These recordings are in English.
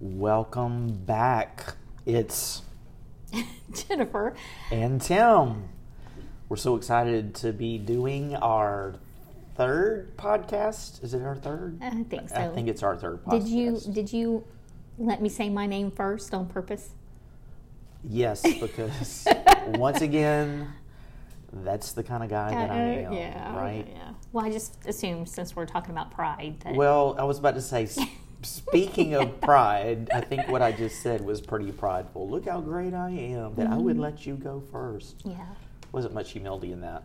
Welcome back. It's Jennifer. and Tim. We're so excited to be doing our third podcast. Is it our third? I think so. I think it's our third podcast. did you did you let me say my name first on purpose? Yes, because once again, that's the kind of guy that I am. Uh, yeah. Right? Yeah. Well, I just assumed since we're talking about pride that Well, I was about to say, speaking of pride, I think what I just said was pretty prideful. Look how great I am that I would Mm-hmm. let you go first. yeah. Wasn't much humility in that.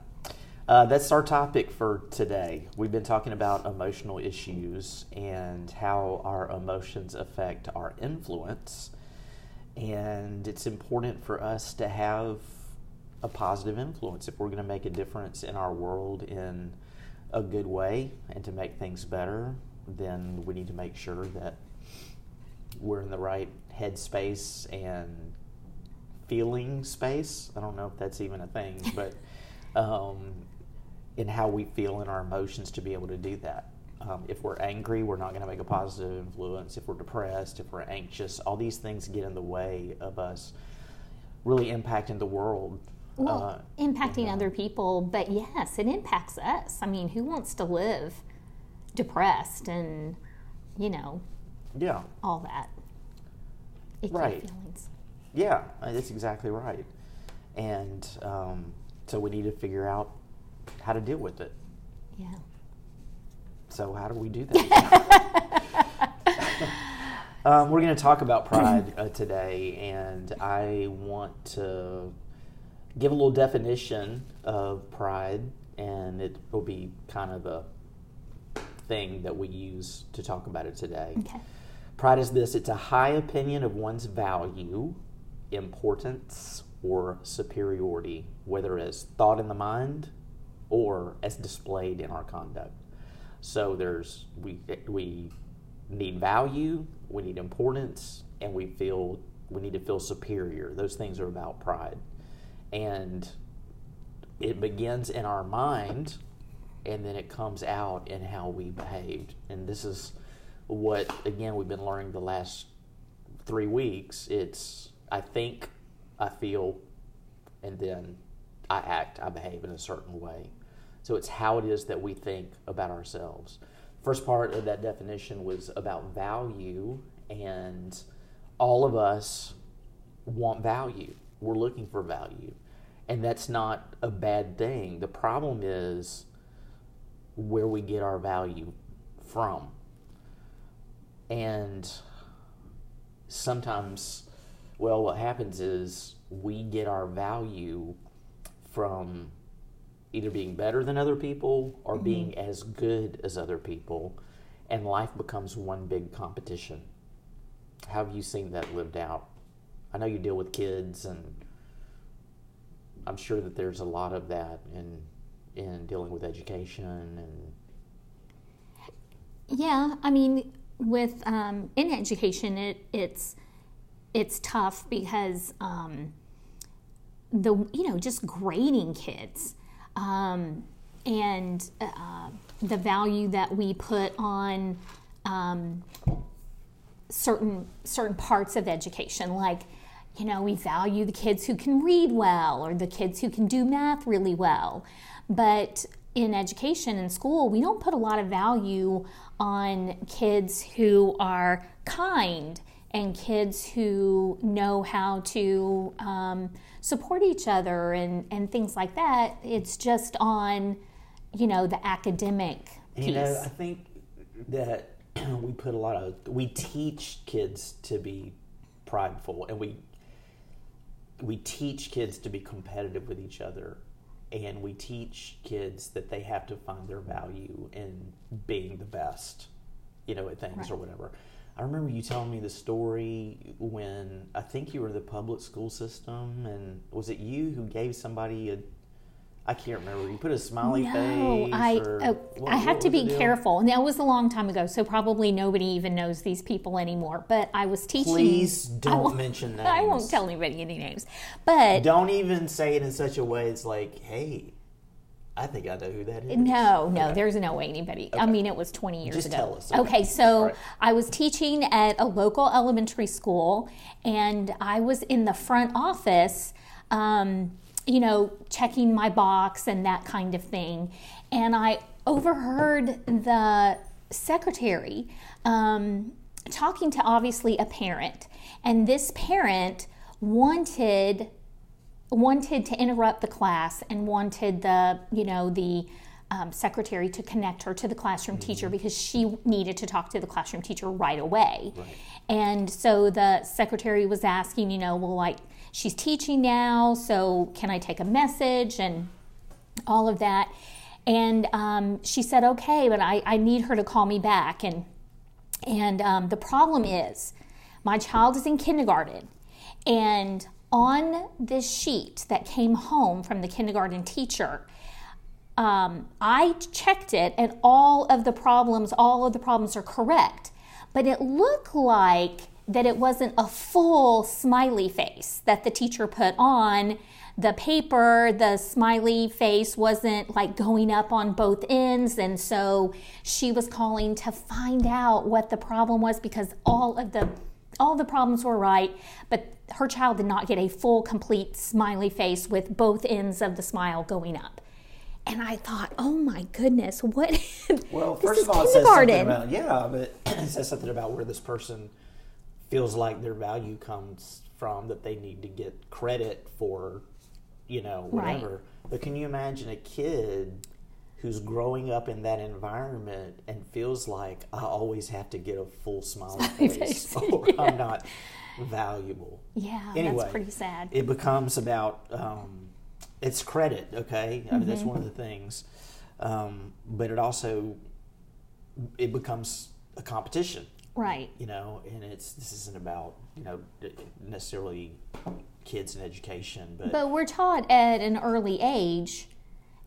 Uh, that's our topic for today. We've been talking about emotional issues and how our emotions affect our influence. And it's important for us to have a positive influence if we're going to make a difference in our world in a good way and to make things better. Then we need to make sure that we're in the right headspace and feeling space. I don't know if that's even a thing, but um, in how we feel in our emotions to be able to do that. Um, if we're angry, we're not going to make a positive influence. If we're depressed, if we're anxious, all these things get in the way of us really impacting the world. Well, Uh, impacting other people, but yes, it impacts us. I mean, who wants to live depressed and you know yeah, all that? Icky Right. feelings. yeah, that's exactly right. And um, so we need to figure out how to deal with it. Yeah. So how do we do that? um, we're going to talk about pride uh, today, and I want to give a little definition of pride, and it will be kind of the thing that we use to talk about it today. Okay. Pride is this it's a high opinion of one's value, importance, or superiority, whether as thought in the mind or as displayed in our conduct. So there's we we need value, we need importance, and we feel we need to feel superior. Those things are about pride. And it begins in our mind and then it comes out in how we behaved. And this is what again we've been learning the last three weeks. It's I think, I feel, and then I act, I behave in a certain way. So it's how it is that we think about ourselves. First part of that definition was about value, and all of us want value. We're looking for value. And that's not a bad thing. The problem is where we get our value from. And sometimes, well, what happens is we get our value from either being better than other people or mm-hmm. being as good as other people, and life becomes one big competition. How have you seen that lived out? I know you deal with kids, and I'm sure that there's a lot of that in in dealing with education and Yeah, I mean, with um, in education, it it's it's tough because um, the you know just grading kids um, and uh, the value that we put on um, certain certain parts of education, like you know we value the kids who can read well or the kids who can do math really well, but in education and school, we don't put a lot of value on kids who are kind and kids who know how to um, support each other and, and things like that. It's just on, you know, the academic piece. You know, I think that we put a lot of we teach kids to be prideful, and we we teach kids to be competitive with each other, and we teach kids that they have to find their value in being the best, you know, at things or whatever. I remember you telling me the story when I think you were in the public school system, and was it you who gave somebody a I can't remember. You put a smiley no, face. I or, uh, what- I have to be careful. And that was a long time ago, so probably nobody even knows these people anymore. But I was teaching. Please don't mention I won't tell anybody any names. But Don't even say it in such a way. It's like, hey, I think I know who that is. No, no, Okay. there's no way anybody. I mean, it was 20 years Just ago. tell us, okay. Okay, so right. I was teaching at a local elementary school, and I was in the front office, um, you know, checking my box and that kind of thing. And I overheard the secretary um, talking to obviously a parent, and this parent wanted wanted to interrupt the class and wanted the you know the um, secretary to connect her to the classroom teacher because she needed to talk to the classroom teacher right away. And so the secretary was asking you know well like she's teaching now so can i take a message? And all of that. And um, she said okay but I, I need her to call me back. And and um, the problem is, my child is in kindergarten, and on this sheet that came home from the kindergarten teacher, um, I checked it, and all of the problems, all of the problems are correct. But it looked like that it wasn't a full smiley face that the teacher put on the paper. The smiley face wasn't like going up on both ends, and so she was calling to find out what the problem was because all of the all the problems were right, but her child did not get a full, complete smiley face with both ends of the smile going up. And I thought, oh my goodness, what? Well, first of all, it says something about yeah, but it says something about where this person feels like their value comes from that they need to get credit for, you know, Right. whatever. But can you imagine a kid who's growing up in that environment and feels like I always have to get a full smiley face, face, or I'm not valuable. yeah, Anyway, that's pretty sad. It becomes about um, it's credit, okay? I mean, that's Mm-hmm. one of the things, um, but it also it becomes a competition, right. you know. And it's this isn't about you know necessarily kids and education, but, But we're taught at an early age,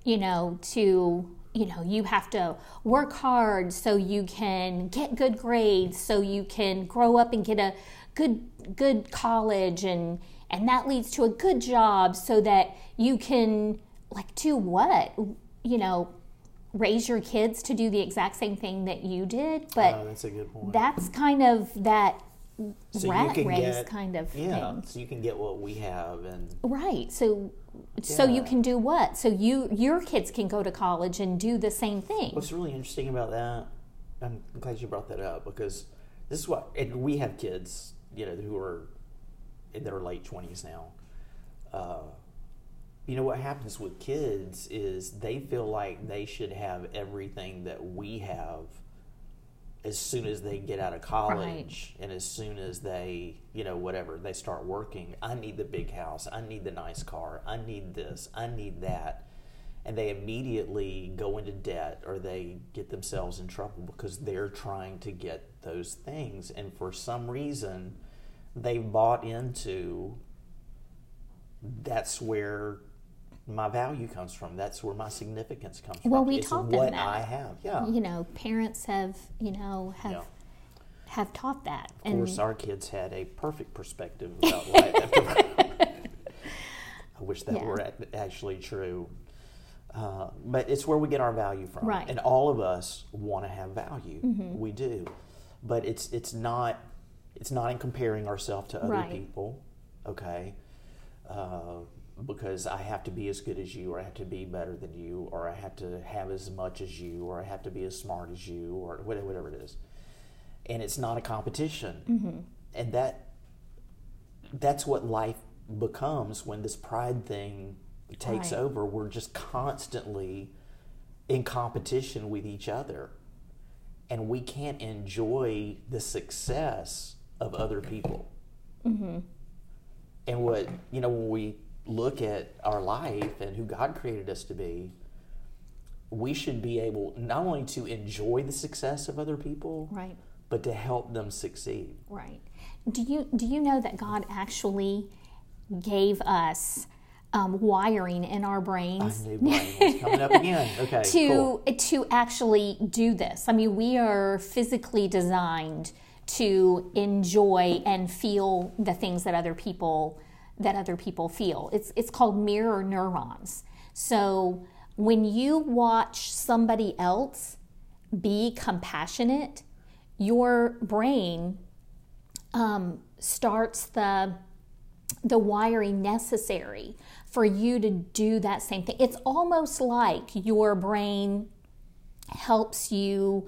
you know, to you know, you have to work hard so you can get good grades, so you can grow up and get a good good college and and that leads to a good job so that you can like do what? You know, raise your kids to do the exact same thing that you did, oh, but oh, that's a good point. that's kind of that So rat race get- kind of yeah, thing. so you can get what we have, and Right. So so you can do what? So you your kids can go to college and do the same thing. What's really interesting about that, I'm glad you brought that up because this is what, and we have kids, you know, who are in their late 20s now. Uh, you know, what happens with kids is they feel like they should have everything that we have as soon as they get out of college and as soon as they, you know, whatever, they start working. I need the big house. I need the nice car. I need this. I need that and they immediately go into debt or they get themselves in trouble because they're trying to get those things and for some reason they've bought into that's where my value comes from that's where my significance comes Well, from Well, we it's taught them what that. i have yeah You know, parents have, you know, have Yeah. have taught that. of And course our kids had a perfect perspective about life i wish that Yeah. were actually true uh, but it's where we get our value from Right. Mm-hmm. and all of us want to have value we do but it's it's not it's not in comparing ourselves to other Right. people okay uh, because I have to be as good as you, or I have to be better than you, or I have to have as much as you, or I have to be as smart as you, or whatever, whatever it is. And it's not a competition, Mm-hmm. and that that's what life becomes when this pride thing takes Right. over. We're just constantly in competition with each other, and we can't enjoy the success of other people. And what, you know, when we look at our life and who God created us to be, we should be able not only to enjoy the success of other people, right, but to help them succeed. right. Do you do you know that God actually gave us um, wiring in our brains? coming up again. Okay, to cool. to actually do this. I mean, we are physically designed to enjoy and feel the things that other people that other people feel. It's it's called mirror neurons. So when you watch somebody else be compassionate, your brain um, starts the the wiring necessary for you to do that same thing. It's almost like your brain helps you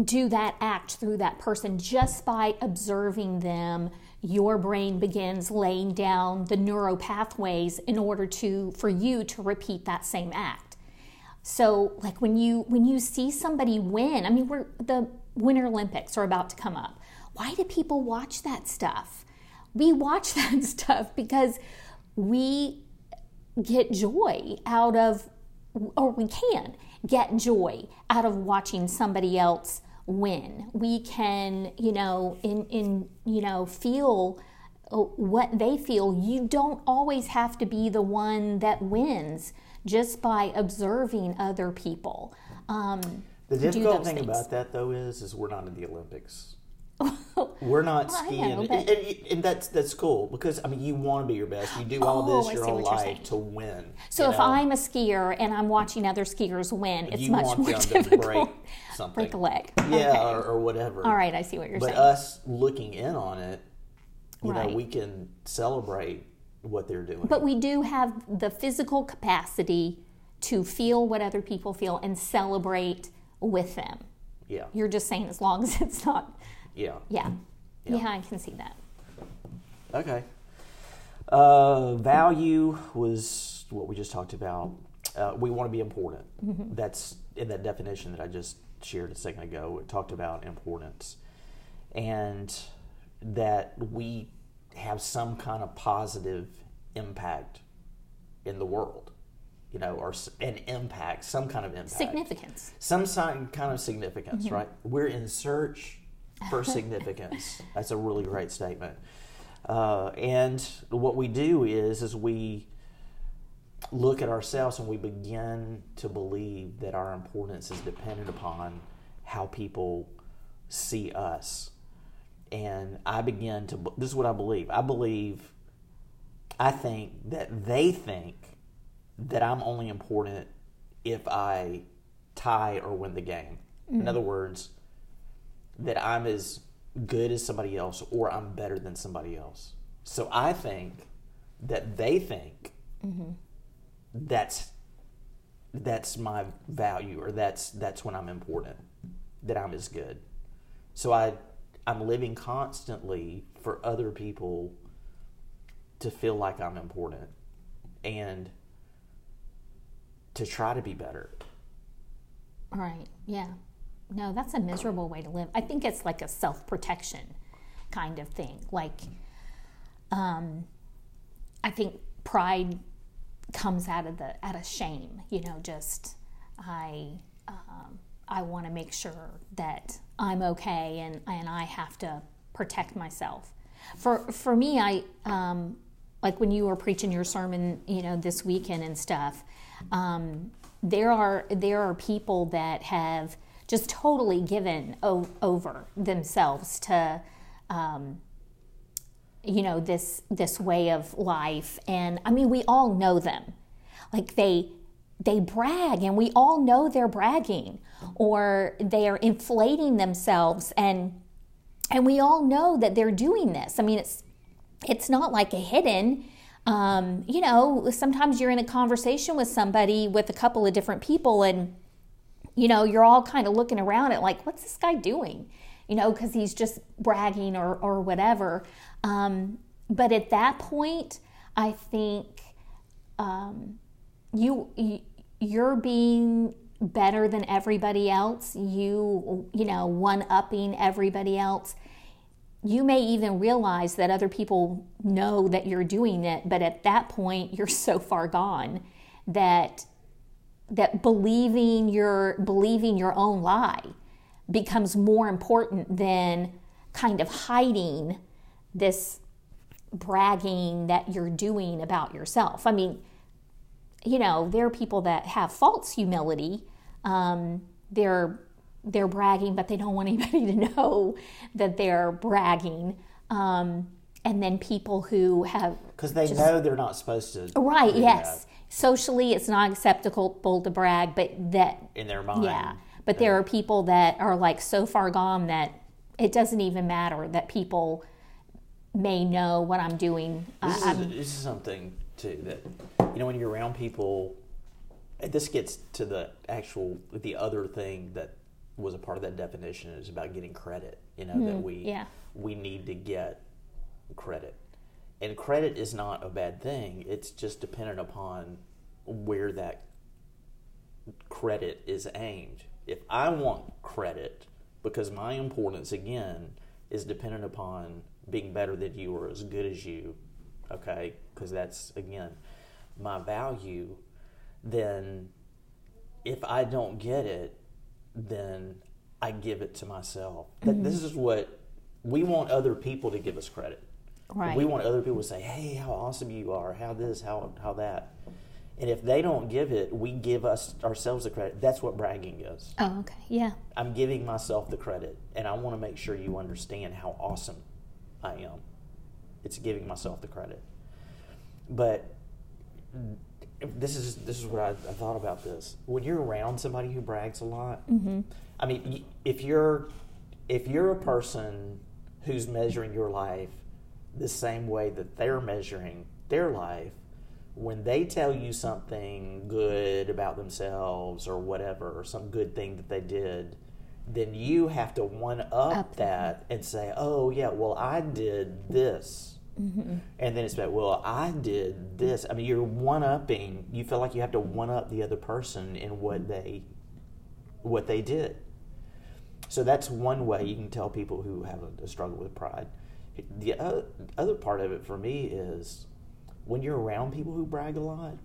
do that act through that person just by observing them. Your brain begins laying down the neural pathways in order to for you to repeat that same act. So like when you when you see somebody win i mean we're the winter olympics are about to come up. Why do people watch that stuff? We watch that stuff because we get joy out of or we can get joy out of watching somebody else win. We can, you know, in in you know, feel uh, what they feel. You don't always have to be the one that wins just by observing other people. Um, the difficult thing things. about that, though, is is we're not in the Olympics. We're not well, skiing, know, and, and, and, that's that's cool because I mean you want to be your best. You do all oh, this your whole life to win. So if know? I'm a skier and I'm watching other skiers win, it's you much more difficult. break something, break a leg, yeah, okay. or, or, whatever. All right, I see what you're but saying. But us looking in on it, you right. know, we can celebrate what they're doing. But we do have the physical capacity to feel what other people feel and celebrate with them. Yeah. You're just saying as long as it's not yeah. Yeah. Yeah, yeah I can see that. Okay. Uh, value was what we just talked about. Uh, we want to be important. Mm-hmm. That's in that definition that I just shared a second ago. It talked about importance and that we have some kind of positive impact in the world, you know, or an impact, some kind of impact. Significance. Some kind of significance, mm-hmm. right? We're in search for significance. That's a really great statement. Uh, and what we do is, is we look at ourselves and we begin to believe that our importance is dependent upon how people see us. And I begin to, this is what I believe. I believe, I think that they think that I'm only important if I tie or win the game. Mm-hmm. In other words, that I'm as good as somebody else or I'm better than somebody else. So I think that they think mm-hmm. that's that's my value or that's that's when I'm important that I'm as good. So I I'm living constantly for other people to feel like I'm important and to try to be better. All right. Yeah no, that's a miserable way to live. I think it's like a self protection kind of thing. Like, um, I think pride comes out of the out of shame. You know, just I um, I want to make sure that I'm okay, and and I have to protect myself. For for me, I um, like when you were preaching your sermon, you know, this weekend and stuff. Um, there are there are people that have just totally given o- over themselves to um, you know this this way of life. And i mean we all know them. Like they they brag and we all know they're bragging or they are inflating themselves. And and we all know that they're doing this. I mean it's it's not like a hidden um, you know sometimes you're in a conversation with somebody with a couple of different people and you know, you're all kind of looking around at like, what's this guy doing? You know, because he's just bragging or, or whatever. Um, but at that point, I think um, you, you you're being better than everybody else. You you know, one upping everybody else. You may even realize that other people know that you're doing it, but at that point, you're so far gone that that believing your believing your own lie becomes more important than kind of hiding this bragging that you're doing about yourself. I mean, you know, there are people that have false humility. Um, they're they're bragging, but they don't want anybody to know that they're bragging. Um, and then people who have because they just, know they're not supposed to. Right. Yes. That socially it's not acceptable to brag, but that in their mind. yeah. But there are people that are like so far gone that it doesn't even matter that people may know what I'm doing. This, I, is, I'm, this is something too that you know when you're around people. and This gets to the actual the other thing that was a part of that definition is about getting credit. You know that we Mm-hmm. yeah. we need to get credit, and credit is not a bad thing. It's just dependent upon where that credit is aimed. If I want credit because my importance again is dependent upon being better than you or as good as you, okay? Because that's again my value, then if I don't get it, then I give it to myself. That This mm-hmm. is what we want other people to give us credit. Right. We want other people to say, "Hey, how awesome you are! How this, how how that." And if they don't give it, we give us ourselves the credit. That's what bragging is. oh, okay. Yeah. I'm giving myself the credit, and I want to make sure you understand how awesome I am. It's giving myself the credit. But this is this is what I, I thought about this. When you're around somebody who brags a lot, mm-hmm. I mean, if you're if you're a person who's measuring your life the same way that they're measuring their life, when they tell you something good about themselves or whatever, or some good thing that they did, then you have to one up, Up that and say, "Oh yeah, well I did this," mm-hmm. and then it's about, "Well I did this." I mean, you're one upping. You feel like you have to one up the other person in what they what they did. So that's one way you can tell people who have a, a struggle with pride. The other part of it for me is when you're around people who brag a lot.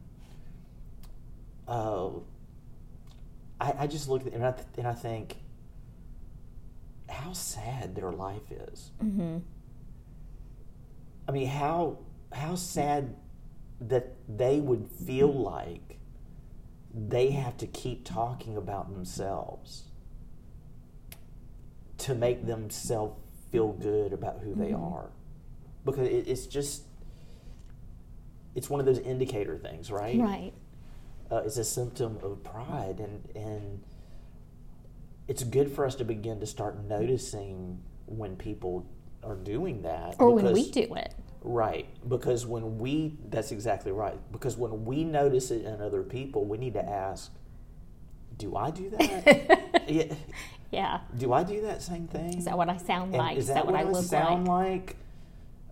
Uh, I, I just look at and I, th- and I think how sad their life is. Mm-hmm. I mean, how how sad that they would feel like they have to keep talking about themselves to make themselves feel good about who they are, because it, it's just it's one of those indicator things, right? Right. uh, is a symptom of pride, and and it's good for us to begin to start noticing when people are doing that, Or when we do it. Right, because when we that's exactly right. Because when we notice it in other people, we need to ask, do I do that? yeah, Yeah. do I do that same thing? Is that what I sound And like? Is that, what, I look sound like?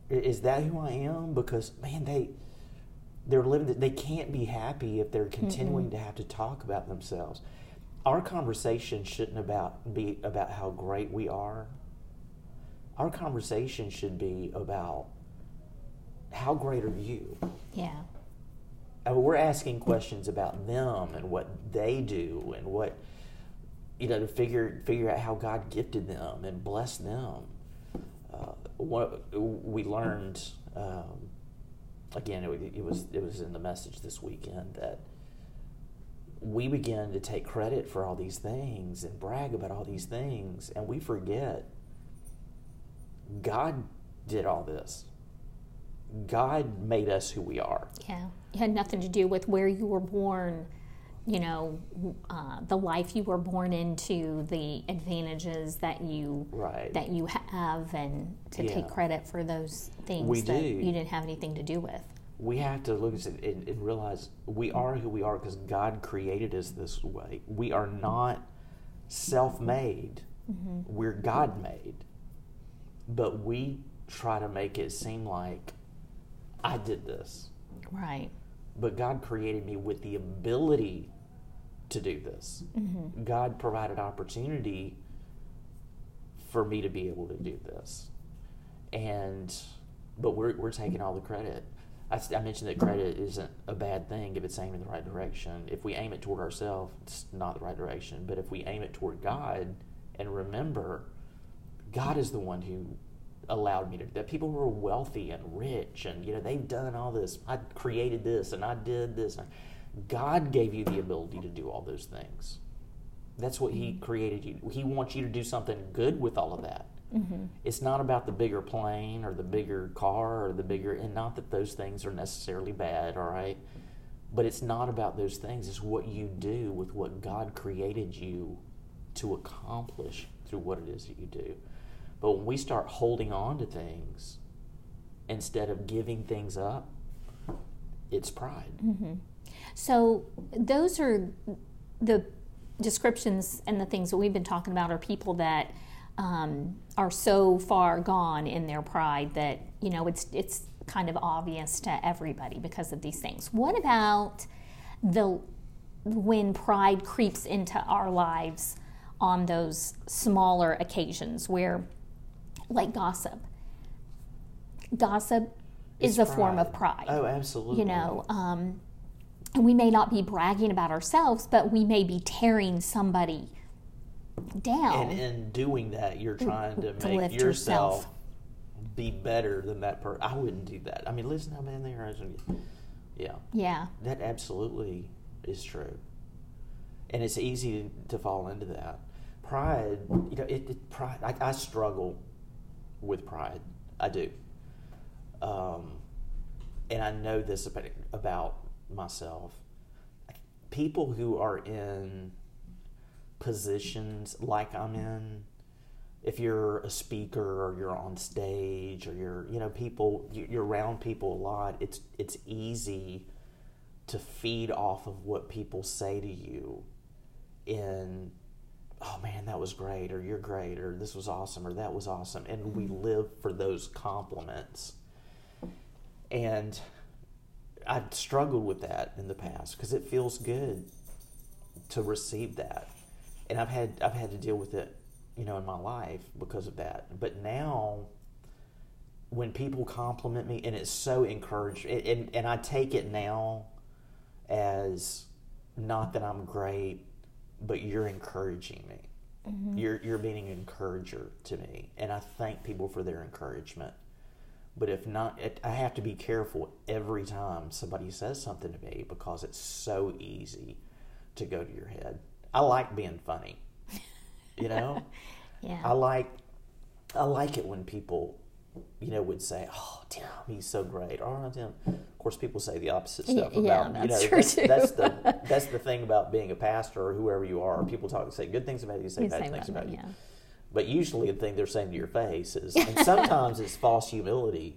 like? Is that who I am? Because man, they they're living. They can't be happy if they're continuing to have to talk about themselves. Our conversation shouldn't about be about how great we are. Our conversation should be about how great are you. Yeah. We're asking questions about them and what they do and what you know to figure figure out how God gifted them and blessed them. Uh, what we learned um, again, it, it was it was in the message this weekend that we begin to take credit for all these things and brag about all these things, and we forget God did all this. God made us who we are. Yeah. It had nothing to do with where you were born, you know, uh, the life you were born into, the advantages that you Right. that you have, and to Yeah. take credit for those things We that do. you didn't have anything to do with. we have to look at it and, and realize we are who we are because God created us this way. We are not self-made. We're God-made. But we try to make it seem like I did this. Right. But God created me with the ability to do this. Mm-hmm. God provided opportunity for me to be able to do this. And but we're we're taking all the credit. I mentioned that credit isn't a bad thing if it's aimed in the right direction. If we aim it toward ourselves, it's not the right direction. But if we aim it toward God and remember, God is the one who allowed me to that people who are wealthy and rich and you know they've done all this. I created this and i did this. God gave you the ability to do all those things. That's what he mm-hmm. created you. He wants you to do something good with all of that. Mm-hmm. It's not about the bigger plane or the bigger car or the bigger and not that those things are necessarily bad all right? But it's not about those things. It's what you do with what God created you to accomplish through what it is that you do. But when we start holding on to things instead of giving things up, it's pride. So those are the descriptions and the things that we've been talking about are people that um, are so far gone in their pride that you know it's it's kind of obvious to everybody because of these things. What about the when pride creeps into our lives on those smaller occasions where like gossip gossip is a form of pride Oh, absolutely. you know um, and we may not be bragging about ourselves but we may be tearing somebody down And in doing that, you're trying to, To make yourself yourself. be better than that person. I wouldn't do that. I mean, listen how man they are. Yeah, yeah that absolutely is true. And it's easy to fall into that. Pride, you know, it, it pride. I, I struggle with pride. I do. Um, and I know this about, about myself. People who are in positions like I'm in, if you're a speaker or you're on stage or you're, you know, people, you- you're around people a lot, it's, it's easy to feed off of what people say to you in, oh man, that was great, or you're great, or this was awesome, or that was awesome. And we mm-hmm. live for those compliments. And I've struggled with that in the past because it feels good to receive that. And I've had I've had to deal with it, you know, in my life because of that. But now when people compliment me and it's so encouraged and, and, and I take it now as not that I'm great, but you're encouraging me. Mm-hmm. You're you're being an encourager to me, and I thank people for their encouragement. But if not, it, I have to be careful every time somebody says something to me because it's so easy to go to your head. I like being funny, you know. yeah I like I like it when people, you know, would say, "Oh, Tim, he's so great," or "Oh, Tim." Of course, people say the opposite stuff yeah, about you know. true, that's, too. that's the that's the thing about being a pastor or whoever you are. People talk and say good things about you, say You bad say things about about you. yeah. But usually, the thing they're saying to your face is, and sometimes it's false humility.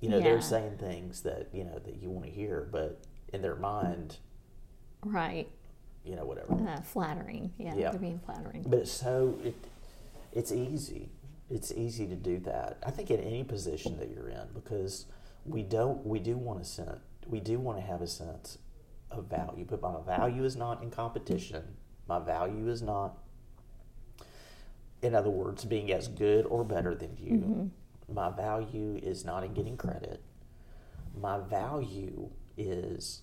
You know, Yeah. they're saying things that you know that you want to hear, but in their mind, right you know, whatever. uh, flattering yeah, Yeah. they're being flattering But it's so it, it's easy. It's easy to do that. I think in any position that you're in, because we don't we do want to sense we do want to have a sense of value, but my value is not in competition. My value is not, in other words, being as good or better than you. Mm-hmm. My value is not in getting credit. My value is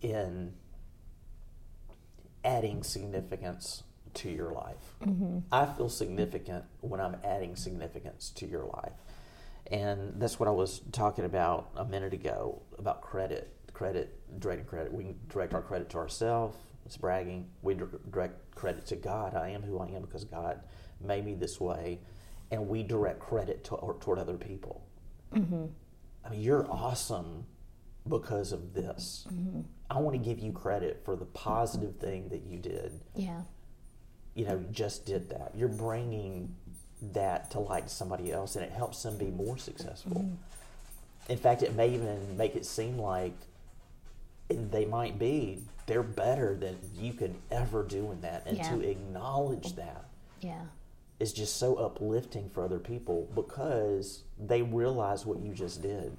in adding significance to your life. Mm-hmm. I feel significant when I'm adding significance to your life. And that's what I was talking about a minute ago about credit. Credit, directing credit. We can direct our credit to ourselves. It's bragging. We direct credit to God. I am who I am because God made me this way. And we direct credit to, or, toward other people. Mm-hmm. I mean, you're awesome because of this. Mm-hmm. I want to give you credit for the positive thing that you did. yeah You know, just did that. You're bringing that to light to somebody else, and it helps them be more successful. Mm-hmm. In fact, it may even make it seem like they might be they're better than you could ever do in that, and Yeah. to acknowledge that yeah is just so uplifting for other people because they realize what you just did.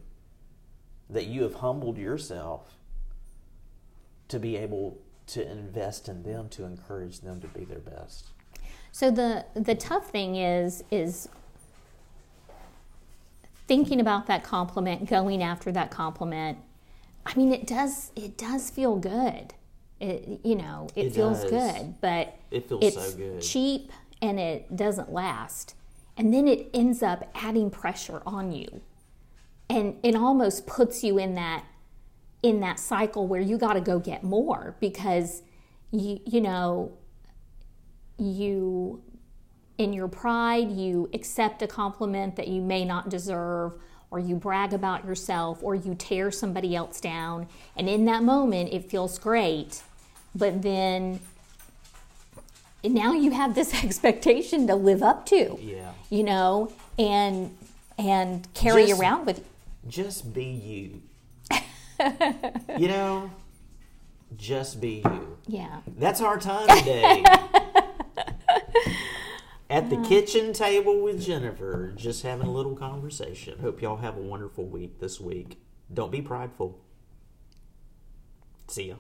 That you have humbled yourself to be able to invest in them to encourage them to be their best. So the the tough thing is is thinking about that compliment, going after that compliment. I mean, it does it does feel good. It you know it, It feels does. good, but It feels it's so good. cheap and it doesn't last, and then it ends up adding pressure on you, and it almost puts you in that in that cycle where you got to go get more because you you know you in your pride you accept a compliment that you may not deserve or you brag about yourself or you tear somebody else down. And in that moment, it feels great. But then now you have this expectation to live up to, Yeah. you know, and and carry Just- around with Just be you. you know, just be you. yeah. That's our time today. At the kitchen table with Jennifer, just having a little conversation. Hope y'all have a wonderful week this week. Don't be prideful. See ya.